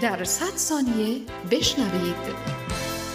در صد ثانیه بشنوید.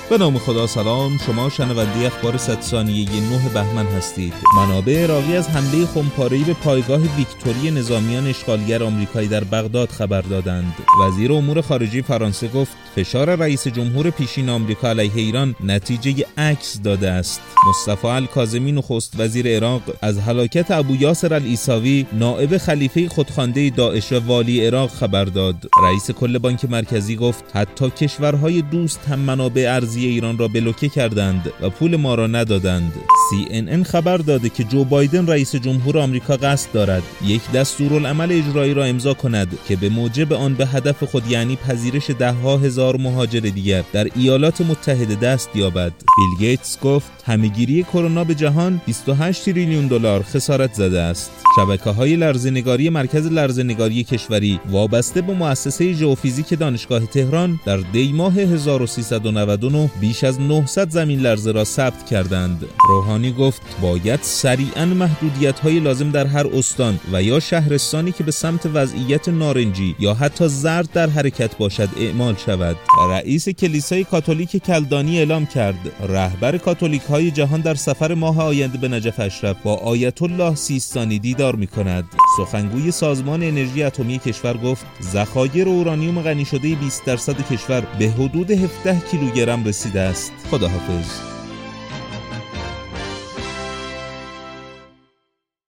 به نام خدا سلام. شما شنونده اخبار صد ثانیه نه بهمن هستید. منابع عراقی از حمله خمپاره‌ای به پایگاه ویکتوری نظامیان اشغالگر آمریکایی در بغداد خبر دادند. وزیر امور خارجه فرانسه گفت فشار رئیس جمهور پیشین آمریکا علیه ایران نتیجه عکس داده است. مصطفی الکاظمی نخست وزیر عراق از هلاکت ابو یاسر العیساوی نائب خلیفه خودخوانده داعش و والی عراق خبر داد. رئیس کل بانک مرکزی گفت حتی کشورهای دوست هم منابع ارزی ایران را بلوکه کردند و پول ما را ندادند. CNN خبر داده که جو بایدن رئیس جمهور آمریکا قصد دارد یک دستورالعمل اجرایی را امضا کند که به موجب آن به هدف خود یعنی پذیرش دهها هزار مهاجر دیگر در ایالات متحده دست یابد بیل گیتس گفت همهگیری کرونا به جهان 28 تریلیون دلار خسارت زده است شبکه های لرزهنگاری مرکز لرزهنگاری کشوری وابسته به مؤسسه ژئوفیزیک دانشگاه تهران در دی ماه 1399 بیش از 900 زمین لرزه را ثبت کردند. روحانی گفت باید سریعا محدودیت های لازم در هر استان و یا شهرستانی که به سمت وضعیت نارنجی یا حتی زرد در حرکت باشد اعمال شود. رئیس کلیسای کاتولیک کلدانی اعلام کرد رهبر کاتولیک های جهان در سفر ماه آینده به نجف اشرف با آیت الله سیستانی دیدار می کند. سخنگوی سازمان انرژی اتمی کشور گفت ذخایر اورانیوم غنی شده 20 درصد کشور به حدود 17 کیلوگرم رسیده است. خداحافظ.